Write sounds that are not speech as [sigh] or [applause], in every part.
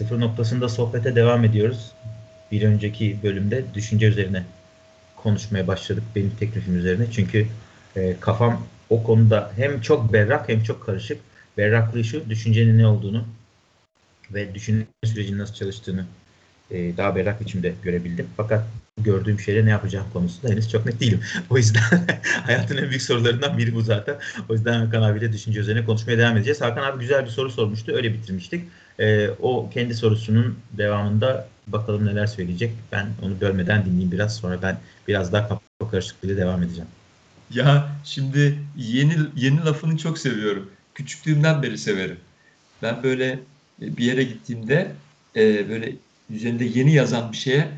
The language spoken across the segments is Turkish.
Sıfır noktasında sohbete devam ediyoruz. Bir önceki bölümde düşünce üzerine konuşmaya başladık benim teklifim üzerine. Çünkü e, kafam o konuda hem çok berrak hem çok karışık. Berraklığı şu, düşüncenin ne olduğunu ve düşünme sürecinin nasıl çalıştığını e, daha berrak biçimde görebildim. Fakat gördüğüm şeyle ne yapacağım konusunda henüz çok net değilim. O yüzden [laughs] hayatın en büyük sorularından biri bu zaten. O yüzden Hakan abiyle düşünce üzerine konuşmaya devam edeceğiz. Hakan abi güzel bir soru sormuştu. Öyle bitirmiştik. E, o kendi sorusunun devamında bakalım neler söyleyecek. Ben onu bölmeden dinleyeyim biraz. Sonra ben biraz daha kafa karışıklığıyla devam edeceğim. Ya şimdi yeni yeni lafını çok seviyorum. Küçüklüğümden beri severim. Ben böyle bir yere gittiğimde e, böyle üzerinde yeni yazan bir şeye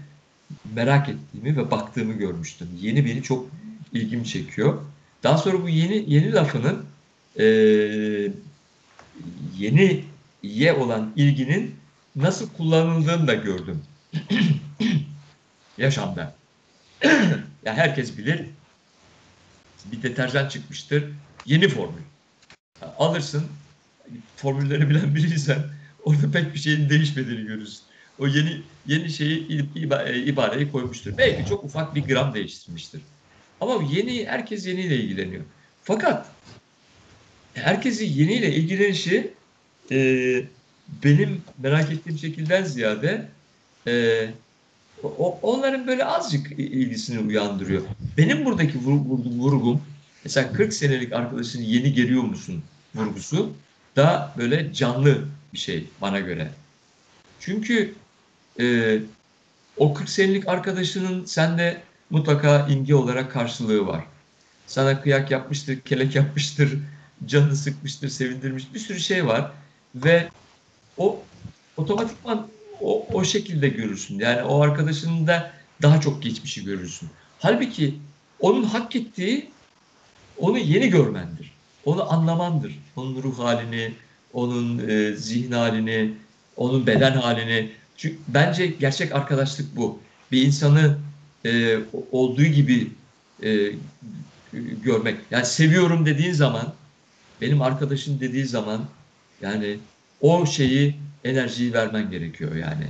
merak ettiğimi ve baktığımı görmüştüm. Yeni beni çok ilgimi çekiyor. Daha sonra bu yeni yeni lafının e, yeni ye olan ilginin nasıl kullanıldığını da gördüm. [clears throat] Yaşamda. [clears throat] ya herkes bilir. Bir deterjan çıkmıştır. Yeni formül. Alırsın. Formülleri bilen biriysen orada pek bir şeyin değişmediğini görürsün. O yeni yeni şeyi ibareyi koymuştur. Belki çok ufak bir gram değiştirmiştir. Ama yeni herkes yeniyle ilgileniyor. Fakat herkesin yeniyle ilgilenişi e, benim merak ettiğim şekilden ziyade e, o, onların böyle azıcık ilgisini uyandırıyor. Benim buradaki vurgum mesela 40 senelik arkadaşını yeni geliyor musun vurgusu da böyle canlı bir şey bana göre. Çünkü e, o 40 senelik arkadaşının sende mutlaka imge olarak karşılığı var. Sana kıyak yapmıştır, kelek yapmıştır, canını sıkmıştır, sevindirmiş bir sürü şey var. Ve o otomatikman o, o şekilde görürsün. Yani o arkadaşının da daha çok geçmişi görürsün. Halbuki onun hak ettiği onu yeni görmendir. Onu anlamandır. Onun ruh halini, onun e, zihin halini, onun beden halini. Çünkü bence gerçek arkadaşlık bu. Bir insanı e, olduğu gibi e, görmek. Yani seviyorum dediğin zaman, benim arkadaşım dediği zaman yani o şeyi enerjiyi vermen gerekiyor yani.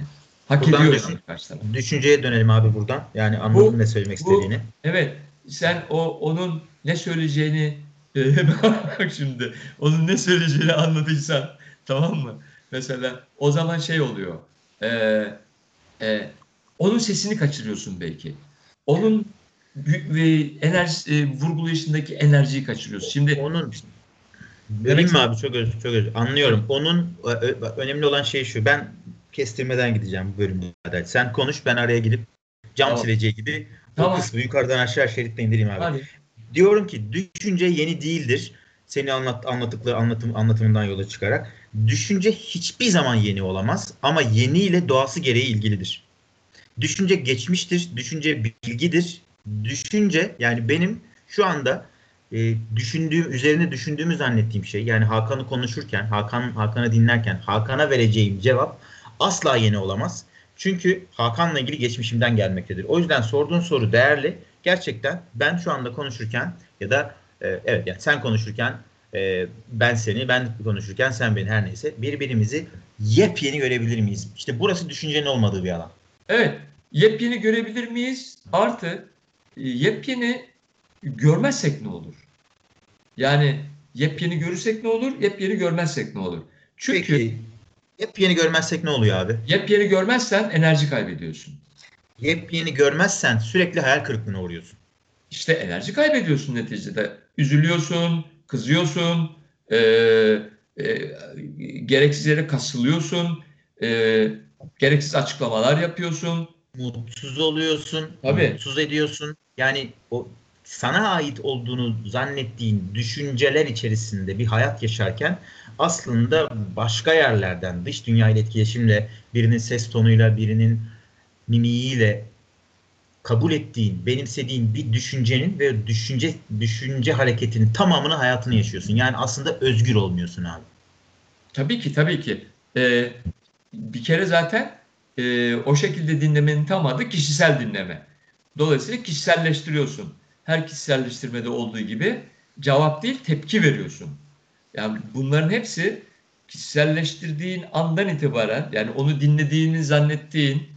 Hak buradan ediyor düşün, karşı Düşünceye dönelim abi buradan. Yani anladım bu, ne söylemek bu, istediğini. Evet. Sen o onun ne söyleyeceğini [laughs] bak şimdi onun ne söyleyeceğini anladıysan tamam mı? Mesela o zaman şey oluyor. E, e, onun sesini kaçırıyorsun belki. Onun ve enerji e, vurgulayışındaki enerjiyi kaçırıyorsun. Şimdi onun Vereyim mi abi çok özür çok özür. Anlıyorum. Onun önemli olan şey şu. Ben kestirmeden gideceğim bu bölümde. Sen konuş ben araya gidip cam tamam. sileceği gibi tamam. o kısmı yukarıdan aşağı şeritte indireyim abi. Hadi. Diyorum ki düşünce yeni değildir. Seni anlat, anlattıkları anlatım, anlatımından yola çıkarak. Düşünce hiçbir zaman yeni olamaz ama yeni ile doğası gereği ilgilidir. Düşünce geçmiştir, düşünce bilgidir. Düşünce yani benim şu anda e, düşündüğüm, üzerine düşündüğümü zannettiğim şey yani Hakan'ı konuşurken, Hakan Hakan'ı dinlerken Hakan'a vereceğim cevap asla yeni olamaz. Çünkü Hakan'la ilgili geçmişimden gelmektedir. O yüzden sorduğun soru değerli. Gerçekten ben şu anda konuşurken ya da e, evet yani sen konuşurken e, ben seni, ben konuşurken sen beni her neyse birbirimizi yepyeni görebilir miyiz? İşte burası düşüncenin olmadığı bir alan. Evet. Yepyeni görebilir miyiz? Artı e, yepyeni görmezsek ne olur? Yani yepyeni görürsek ne olur, yepyeni görmezsek ne olur? Çünkü Peki, yepyeni görmezsek ne oluyor abi? Yepyeni görmezsen enerji kaybediyorsun. Yepyeni görmezsen sürekli hayal kırıklığına uğruyorsun. İşte enerji kaybediyorsun neticede. Üzülüyorsun, kızıyorsun, e, e, gereksiz yere kasılıyorsun, e, gereksiz açıklamalar yapıyorsun. Mutsuz oluyorsun, Tabii. mutsuz ediyorsun. Yani o sana ait olduğunu zannettiğin düşünceler içerisinde bir hayat yaşarken aslında başka yerlerden dış dünya ile etkileşimle birinin ses tonuyla birinin mimiğiyle kabul ettiğin, benimsediğin bir düşüncenin ve düşünce düşünce hareketinin tamamını hayatını yaşıyorsun. Yani aslında özgür olmuyorsun abi. Tabii ki tabii ki. Ee, bir kere zaten e, o şekilde dinlemenin tam adı kişisel dinleme. Dolayısıyla kişiselleştiriyorsun her kişiselleştirmede olduğu gibi cevap değil tepki veriyorsun. Yani bunların hepsi kişiselleştirdiğin andan itibaren yani onu dinlediğini zannettiğin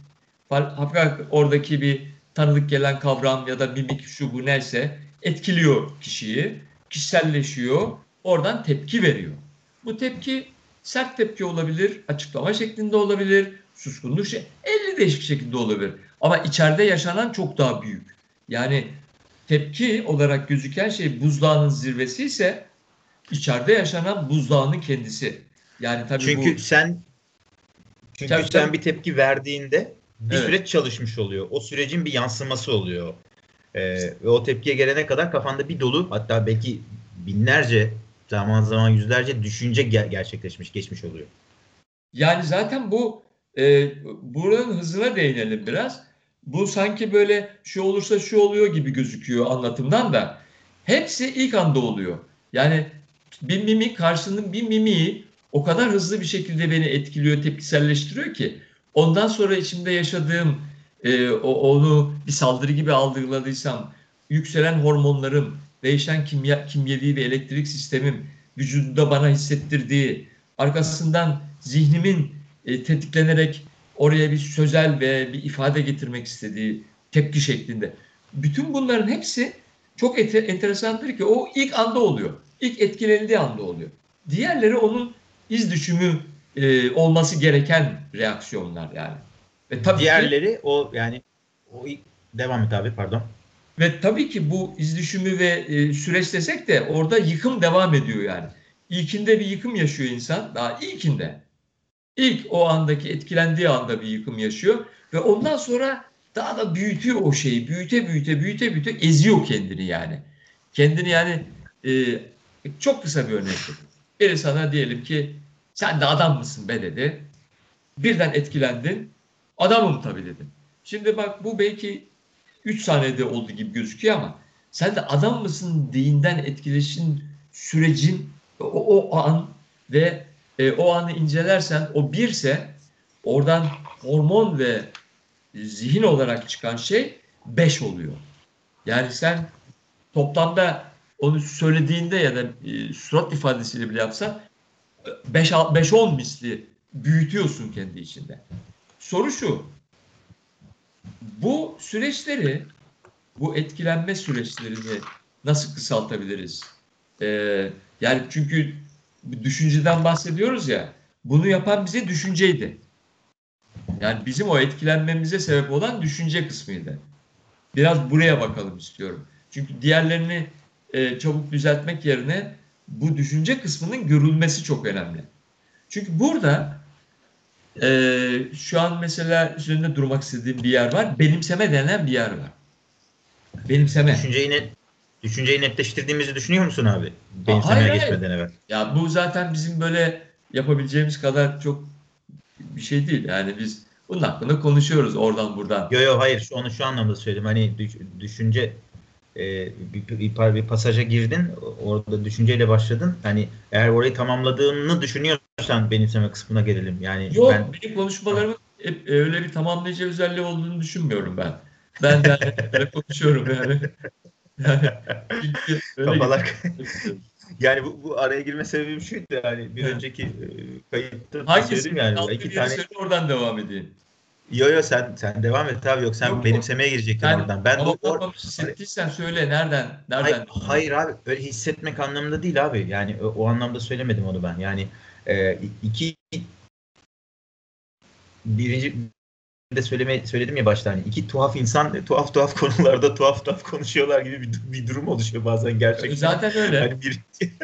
oradaki bir tanıdık gelen kavram ya da mimik şu bu neyse etkiliyor kişiyi, kişiselleşiyor, oradan tepki veriyor. Bu tepki sert tepki olabilir, açıklama şeklinde olabilir, suskunluk şey, 50 değişik şekilde olabilir. Ama içeride yaşanan çok daha büyük. Yani tepki olarak gözüken şey buzdağının zirvesi ise içeride yaşanan buzdağının kendisi. Yani tabii çünkü bu, sen çünkü Tabii, sen tabii. bir tepki verdiğinde bir Evet. süreç çalışmış oluyor. O sürecin bir yansıması oluyor. Ee, ve o tepkiye gelene kadar kafanda bir dolu hatta belki binlerce zaman zaman yüzlerce düşünce ger- gerçekleşmiş geçmiş oluyor. Yani zaten bu e, buranın hızına değinelim biraz. Bu sanki böyle şu olursa şu oluyor gibi gözüküyor anlatımdan da. Hepsi ilk anda oluyor. Yani bir mimik karşının bir mimiği o kadar hızlı bir şekilde beni etkiliyor, tepkiselleştiriyor ki ondan sonra içimde yaşadığım e, onu bir saldırı gibi algıladıysam yükselen hormonlarım, değişen kimya, kimyevi ve elektrik sistemim, vücudumda bana hissettirdiği, arkasından zihnimin e, tetiklenerek oraya bir sözel ve bir ifade getirmek istediği tepki şeklinde. Bütün bunların hepsi çok ete- enteresandır ki o ilk anda oluyor. İlk etkilendiği anda oluyor. Diğerleri onun iz düşümü e, olması gereken reaksiyonlar yani. Ve tabii ki, Diğerleri o yani o devam et abi pardon. ve tabii ki bu iz düşümü ve e, süreç desek de orada yıkım devam ediyor yani. İlkinde bir yıkım yaşıyor insan. Daha ilkinde. İlk o andaki etkilendiği anda bir yıkım yaşıyor ve ondan sonra daha da büyütüyor o şeyi. Büyüte büyüte büyüte büyüte eziyor kendini yani. Kendini yani e, çok kısa bir örnek. Biri sana diyelim ki sen de adam mısın be dedi. Birden etkilendin. Adamım tabii dedim. Şimdi bak bu belki 3 saniyede oldu gibi gözüküyor ama sen de adam mısın deyinden etkileşin sürecin o, o an ve e, o anı incelersen o birse oradan hormon ve zihin olarak çıkan şey 5 oluyor. Yani sen toplamda onu söylediğinde ya da e, surat ifadesiyle bile yapsan 5-10 misli büyütüyorsun kendi içinde. Soru şu. Bu süreçleri, bu etkilenme süreçlerini nasıl kısaltabiliriz? Ee, yani çünkü düşünceden bahsediyoruz ya. Bunu yapan bize düşünceydi. Yani bizim o etkilenmemize sebep olan düşünce kısmıydı. Biraz buraya bakalım istiyorum. Çünkü diğerlerini e, çabuk düzeltmek yerine bu düşünce kısmının görülmesi çok önemli. Çünkü burada e, şu an mesela üzerinde durmak istediğim bir yer var. Benimseme denen bir yer var. Benimseme. Düşünceyi net düşünceyi netleştirdiğimizi düşünüyor musun abi? hayır, Benimsemeye hayır. geçmeden evvel. Ya bu zaten bizim böyle yapabileceğimiz kadar çok bir şey değil. Yani biz bunun hakkında konuşuyoruz oradan buradan. Yo yo hayır şu onu şu anlamda söyledim. Hani düş- düşünce e, bir, bir, bir, pasaja girdin orada düşünceyle başladın. Hani eğer orayı tamamladığını düşünüyorsan benimseme kısmına gelelim. Yani Yok ben benim konuşmalarımın hep öyle bir tamamlayıcı özelliği olduğunu düşünmüyorum ben. Ben de yani [laughs] konuşuyorum yani. Yani kafalar gidiyor. yani bu, bu araya girme sebebim şuydu hani bir önceki e, kayıtta Hangisi? söyledim yani iki tane oradan devam edeyim. Yo yo sen sen devam et abi yok sen Yok, benimsemeye girecektin Ben, oradan. Ben ama or- hissettiysen söyle nereden? Nereden? Hayır, hayır abi öyle hissetmek anlamında değil abi. Yani o, o anlamda söylemedim onu ben. Yani e, iki birinci de söyleme, söyledim ya başta hani iki tuhaf insan tuhaf tuhaf konularda tuhaf tuhaf konuşuyorlar gibi bir, bir durum oluşuyor bazen gerçekten. Zaten öyle. Hani bir [laughs]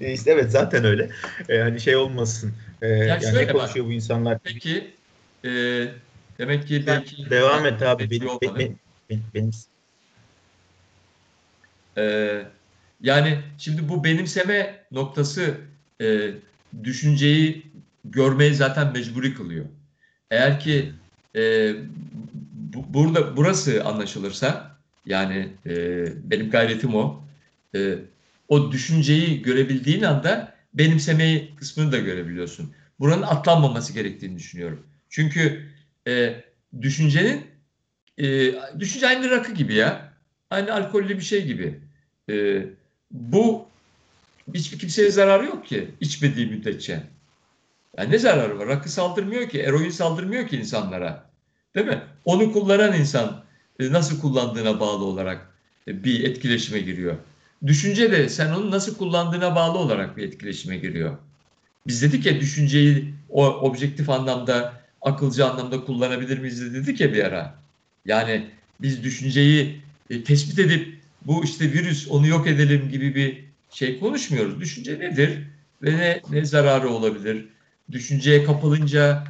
E işte evet zaten öyle. E, hani şey olmasın. E, yani şöyle ne bak. konuşuyor bu insanlar? Peki e, demek ki belki devam et abi. Benim, olmadı. benim, benim, benim, Ee, yani şimdi bu benimseme noktası e, düşünceyi görmeyi zaten mecburi kılıyor. Eğer ki e, bu- burada burası anlaşılırsa yani e, benim gayretim o. E, o düşünceyi görebildiğin anda benimsemeyi kısmını da görebiliyorsun. Buranın atlanmaması gerektiğini düşünüyorum. Çünkü e, düşüncenin e, düşünce aynı rakı gibi ya. Aynı alkollü bir şey gibi. Ee, bu hiçbir kimseye zararı yok ki içmediği müddetçe. Yani ne zararı var? Rakı saldırmıyor ki, eroin saldırmıyor ki insanlara. Değil mi? Onu kullanan insan e, nasıl kullandığına bağlı olarak e, bir etkileşime giriyor. Düşünce de sen onu nasıl kullandığına bağlı olarak bir etkileşime giriyor. Biz dedik ya düşünceyi o objektif anlamda, akılcı anlamda kullanabilir miyiz de dedik ya bir ara. Yani biz düşünceyi e, tespit edip bu işte virüs onu yok edelim gibi bir şey konuşmuyoruz. Düşünce nedir ve ne, ne zararı olabilir? Düşünceye kapılınca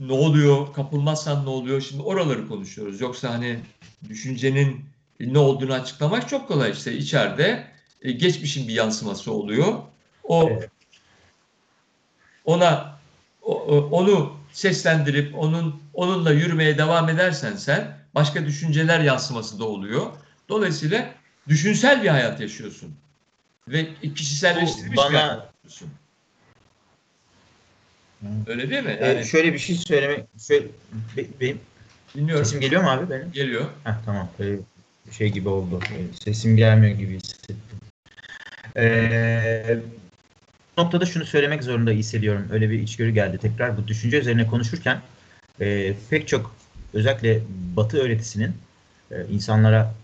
ne oluyor? Kapılmazsan ne oluyor? Şimdi oraları konuşuyoruz. Yoksa hani düşüncenin ne olduğunu açıklamak çok kolay işte. içeride e, geçmişin bir yansıması oluyor. O Evet. ona o- o- onu seslendirip onun onunla yürümeye devam edersen sen başka düşünceler yansıması da oluyor. Dolayısıyla düşünsel bir hayat yaşıyorsun ve kişiselleştirilmiş Bu bir bana- hayat yaşıyorsun. Öyle değil mi? Ee, Yani şöyle bir şey söylemek şöyle, be- benim dinliyorum. sesim geliyor mu abi benim? Geliyor. Heh, tamam. Ee, şey gibi oldu. Ee, Sesim gelmiyor gibi hissettim. Ee, noktada şunu söylemek zorunda hissediyorum. Öyle bir içgörü geldi. Tekrar bu düşünce üzerine konuşurken e, pek çok özellikle Batı öğretisinin e, insanlara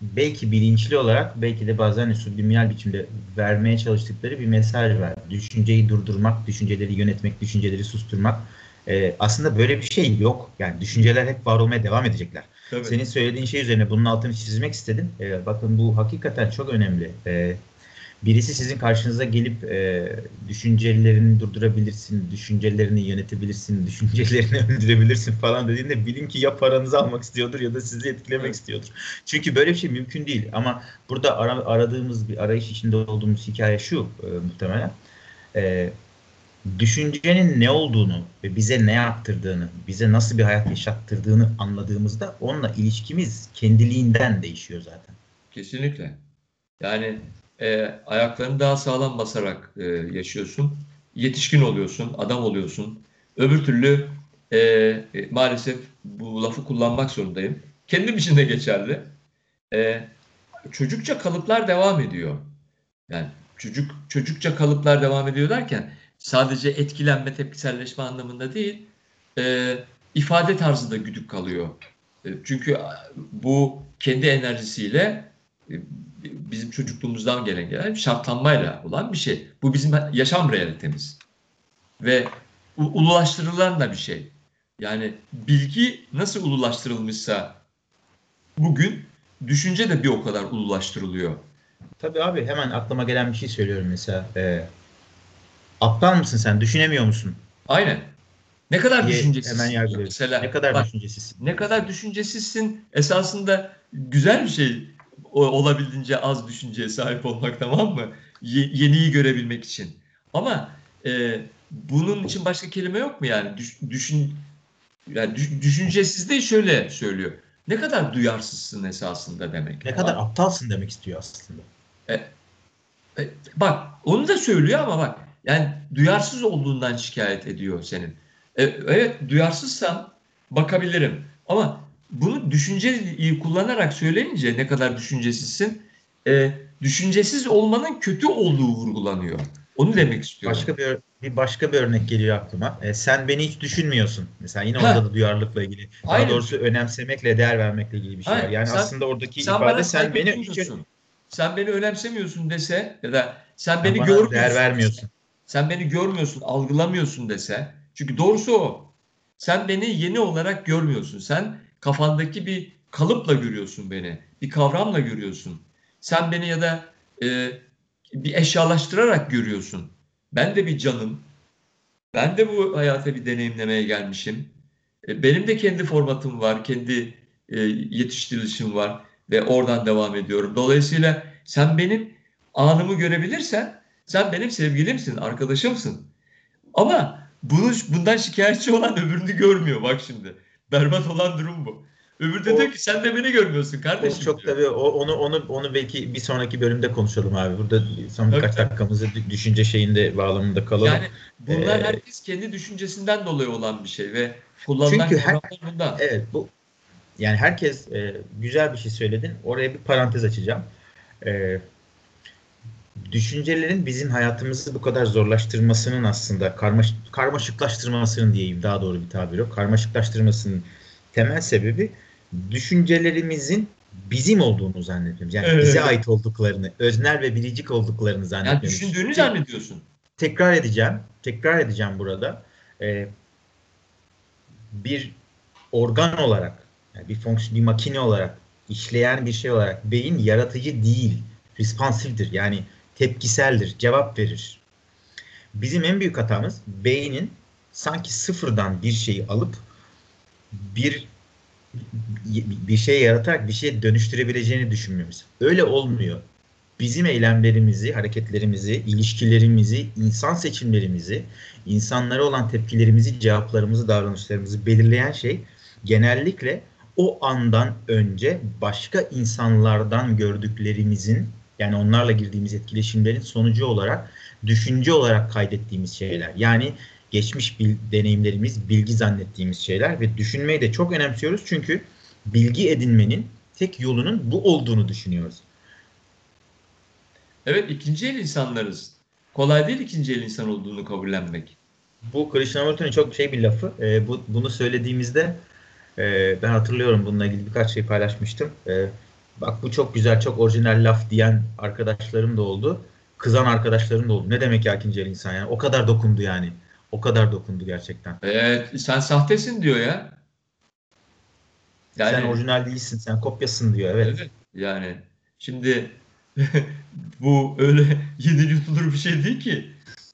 belki bilinçli olarak belki de bazen subliminal biçimde vermeye çalıştıkları bir mesaj var. Düşünceyi durdurmak, düşünceleri yönetmek, düşünceleri susturmak. E, aslında böyle bir şey yok. Yani düşünceler hep var olmaya devam edecekler. Tabii. Senin söylediğin şey üzerine bunun altını çizmek istedim. Ee, bakın bu hakikaten çok önemli. Ee, birisi sizin karşınıza gelip e, düşüncelerini durdurabilirsin, düşüncelerini yönetebilirsin, [laughs] düşüncelerini öldürebilirsin falan dediğinde bilin ki ya paranızı almak istiyordur ya da sizi etkilemek Evet. istiyordur. Çünkü böyle bir şey mümkün değil. Ama burada ara- aradığımız bir arayış içinde olduğumuz hikaye şu e, muhtemelen. E, düşüncenin ne olduğunu ve bize ne yaptırdığını, bize nasıl bir hayat yaşattırdığını anladığımızda onunla ilişkimiz kendiliğinden değişiyor zaten. Kesinlikle. Yani e, ayaklarını daha sağlam basarak e, yaşıyorsun. Yetişkin oluyorsun, adam oluyorsun. Öbür türlü e, e, maalesef bu lafı kullanmak zorundayım. Kendim için de geçerli. E, çocukça kalıplar devam ediyor. Yani çocuk çocukça kalıplar devam ediyor derken sadece etkilenme, tepkiselleşme anlamında değil, e, ifade tarzı da güdük kalıyor. E, çünkü bu kendi enerjisiyle e, bizim çocukluğumuzdan gelen gelen şartlanmayla olan bir şey. Bu bizim yaşam realitemiz. Ve ululaştırılan da bir şey. Yani bilgi nasıl ululaştırılmışsa bugün düşünce de bir o kadar ululaştırılıyor. Tabii abi hemen aklıma gelen bir şey söylüyorum mesela. E, aptal mısın sen? Düşünemiyor musun? Aynen. Ne kadar diye düşüncesizsin. hemen. Mesela Ne kadar bak, düşüncesizsin. ne kadar düşüncesizsin esasında güzel bir şey o- olabildiğince az düşünceye sahip olmak tamam mı? Ye- yeniyi görebilmek için. Ama e, bunun için başka kelime yok mu yani? Düş- düşün yani düş- düşüncesizliği şöyle söylüyor. Ne kadar duyarsızsın esasında demek. Ne kadar mı? aptalsın demek istiyor aslında. E, bak onu da söylüyor ama bak yani duyarsız olduğundan şikayet ediyor senin. E, evet duyarsızsan bakabilirim ama bunu düşünceyi kullanarak söyleyince ne kadar düşüncesizsin e, düşüncesiz olmanın kötü olduğu vurgulanıyor. Onu demek istiyorum. Başka bir bir başka bir örnek geliyor aklıma. E, sen beni hiç düşünmüyorsun. Mesela yine Ha. orada da duyarlılıkla ilgili. Daha Aynen. doğrusu önemsemekle, değer vermekle ilgili bir şey Aynen. var. Yani Sen- aslında oradaki sen ifade sen beni hiç. Sen beni önemsemiyorsun dese ya da sen sen beni görmüyorsun. değer vermiyorsun. Sen beni görmüyorsun, algılamıyorsun dese. Çünkü doğrusu o. Sen beni yeni olarak görmüyorsun. Sen kafandaki bir kalıpla görüyorsun beni. Bir kavramla görüyorsun. Sen beni ya da e, bir eşyalaştırarak görüyorsun. Ben de bir canım. Ben de bu hayata bir deneyimlemeye gelmişim. E, benim de kendi formatım var, kendi e, yetiştirilişim var ve oradan devam ediyorum. Dolayısıyla sen benim anımı görebilirsen sen benim sevgilimsin, arkadaşımsın. Ama bunu, bundan şikayetçi olan öbürünü görmüyor bak şimdi. Berbat olan durum bu. Öbürü de O- diyor ki sen de beni görmüyorsun O kardeşim çok diyor. tabii o, onu onu onu belki bir sonraki bölümde konuşalım abi. Burada son Tabii, birkaç tabii. dakikamızı dü- düşünce şeyinde bağlamında kalalım. Yani bunlar Ee, herkes kendi düşüncesinden dolayı olan bir şey ve kullanılan Çünkü her- bundan. Evet bu yani herkes e, güzel bir şey söyledin. Oraya bir parantez açacağım. E, düşüncelerin bizim hayatımızı bu kadar zorlaştırmasının aslında karmaş, karmaşıklaştırmasının diyeyim daha doğru bir tabir yok. Karmaşıklaştırmasının temel sebebi düşüncelerimizin bizim olduğunu zannediyoruz. Yani Evet. bize ait olduklarını, öznel ve biricik olduklarını zannediyoruz. Yani düşündüğünü zannediyorsun. Tekrar edeceğim, tekrar edeceğim burada. Ee, bir organ olarak, yani bir fonksiyon, bir makine olarak, işleyen bir şey olarak beyin yaratıcı değil, responsifdir. Yani tepkiseldir, cevap verir. Bizim en büyük hatamız beynin sanki sıfırdan bir şeyi alıp bir bir şey yaratarak bir şeye dönüştürebileceğini düşünmemiz. Öyle olmuyor. Bizim eylemlerimizi, hareketlerimizi, ilişkilerimizi, insan seçimlerimizi, insanlara olan tepkilerimizi, cevaplarımızı, davranışlarımızı belirleyen şey genellikle o andan önce başka insanlardan gördüklerimizin yani onlarla girdiğimiz etkileşimlerin sonucu olarak düşünce olarak kaydettiğimiz şeyler. Yani geçmiş bil, deneyimlerimiz, bilgi zannettiğimiz şeyler ve düşünmeyi de çok önemsiyoruz çünkü bilgi edinmenin tek yolunun bu olduğunu düşünüyoruz. Evet ikinci el insanlarız. Kolay değil ikinci el insan olduğunu kabullenmek. Bu Krishnamurti'nin çok şey bir lafı. E, bu, bunu söylediğimizde e, ben hatırlıyorum bununla ilgili birkaç şey paylaşmıştım. E, bak bu çok güzel, çok orijinal laf diyen arkadaşlarım da oldu. Kızan arkadaşlarım da oldu. Ne demek ya ikinci el insan yani? O kadar dokundu yani. O kadar dokundu gerçekten. Evet sen sahtesin diyor ya. Yani, sen orijinal değilsin, sen kopyasın diyor. Evet. evet yani şimdi [laughs] bu öyle [laughs] yedi yutulur bir şey değil ki.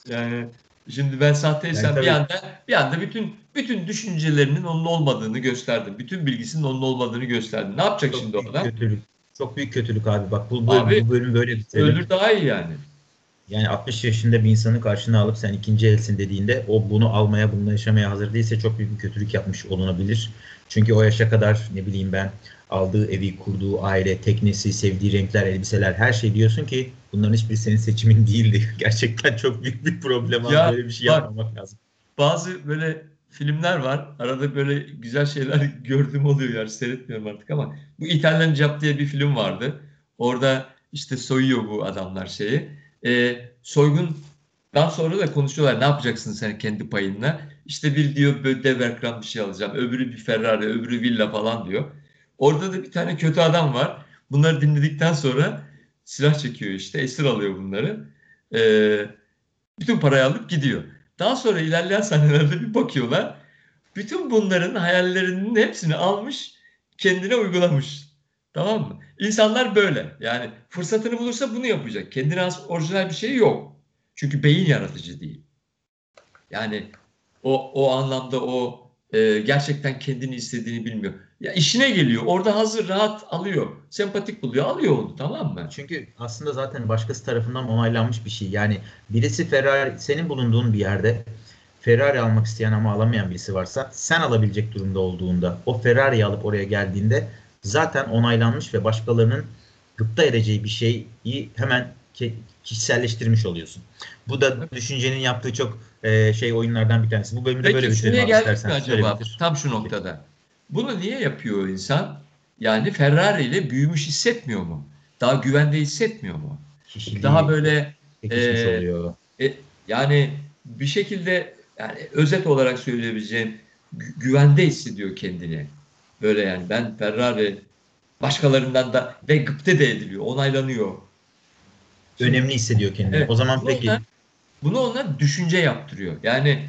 Yani şimdi ben sahteysem yani bir anda bir anda bütün bütün düşüncelerinin onun olmadığını gösterdim. Bütün bilgisinin onun olmadığını gösterdim. Ne yapacak çok şimdi orada? Kötülük. Çok büyük kötülük abi. Bak bu bölüm, abi, bu bölüm böyle bitirelim. Öldür daha iyi yani. Yani 60 yaşında bir insanı karşına alıp sen ikinci elsin dediğinde o bunu almaya, bununla yaşamaya hazır değilse çok büyük bir kötülük yapmış olunabilir. Çünkü o yaşa kadar ne bileyim ben aldığı evi, kurduğu aile, teknesi, sevdiği renkler, elbiseler her şey diyorsun ki bunların hiçbir senin seçimin değildi. [laughs] Gerçekten çok büyük bir problem abi. Ya, böyle bir şey yapmamak lazım. Bazı böyle filmler var. Arada böyle güzel şeyler [laughs] gördüğüm oluyor yani seyretmiyorum artık ama bu İtalyan Cap diye bir film vardı. Orada işte soyuyor bu adamlar şeyi. Ee, soygundan sonra da konuşuyorlar. Ne yapacaksın sen kendi payınla? İşte bir diyor böyle dev ekran bir şey alacağım. Öbürü bir Ferrari, öbürü villa falan diyor. Orada da bir tane kötü adam var. Bunları dinledikten sonra silah çekiyor işte. Esir alıyor bunları. Ee, bütün parayı alıp gidiyor. Daha sonra ilerleyen sahnelerde bir bakıyorlar. Bütün bunların hayallerinin hepsini almış, kendine uygulamış. Tamam mı? İnsanlar böyle. Yani fırsatını bulursa bunu yapacak. Kendine az orijinal bir şey yok. Çünkü beyin yaratıcı değil. Yani o o anlamda o e, gerçekten kendini istediğini bilmiyor. Ya işine geliyor. Orada hazır rahat alıyor. Sempatik buluyor. Alıyor onu tamam mı? Çünkü aslında zaten başkası tarafından onaylanmış bir şey. Yani birisi Ferrari senin bulunduğun bir yerde Ferrari almak isteyen ama alamayan birisi varsa sen alabilecek durumda olduğunda o Ferrari'yi alıp oraya geldiğinde zaten onaylanmış ve başkalarının gıpta edeceği bir şeyi hemen kişiselleştirmiş oluyorsun. Bu da düşüncenin yaptığı çok e, şey oyunlardan bir tanesi. Bu bölümde Peki, böyle bitirelim abi istersen. acaba? Tam şu noktada. Bunu niye yapıyor insan? Yani Ferrari ile büyümüş hissetmiyor mu? Daha güvende hissetmiyor mu? Kişiliği Daha böyle e, oluyor. E, yani bir şekilde yani özet olarak söyleyebileceğim gü- güvende hissediyor kendini. Böyle yani ben Ferrari başkalarından da ve gıpte de ediliyor, onaylanıyor. Önemli hissediyor kendini. Evet, o zaman peki ona, bunu ona düşünce yaptırıyor. Yani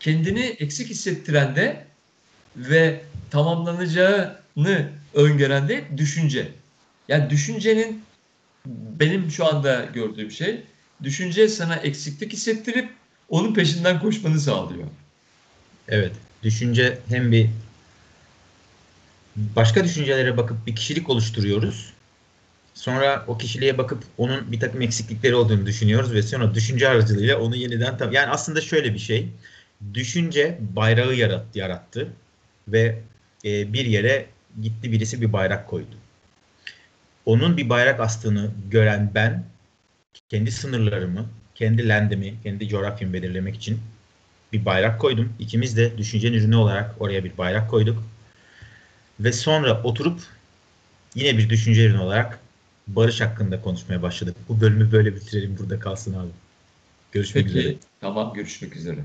kendini eksik hissettiren de ve tamamlanacağını öngören de düşünce. Yani düşüncenin benim şu anda gördüğüm şey düşünce sana eksiklik hissettirip onun peşinden koşmanı sağlıyor. Evet. Düşünce hem bir başka düşüncelere bakıp bir kişilik oluşturuyoruz. Sonra o kişiliğe bakıp onun bir takım eksiklikleri olduğunu düşünüyoruz ve sonra düşünce aracılığıyla onu yeniden tam yani aslında şöyle bir şey. Düşünce bayrağı yarattı, yarattı ve e, bir yere gitti birisi bir bayrak koydu. Onun bir bayrak astığını gören ben kendi sınırlarımı, kendi landimi, kendi coğrafyamı belirlemek için bir bayrak koydum. İkimiz de düşüncenin ürünü olarak oraya bir bayrak koyduk. Ve sonra oturup yine bir düşünce ürünü olarak Barış hakkında konuşmaya başladık. Bu bölümü böyle bitirelim burada kalsın abi. Görüşmek Peki üzere. tamam görüşmek üzere.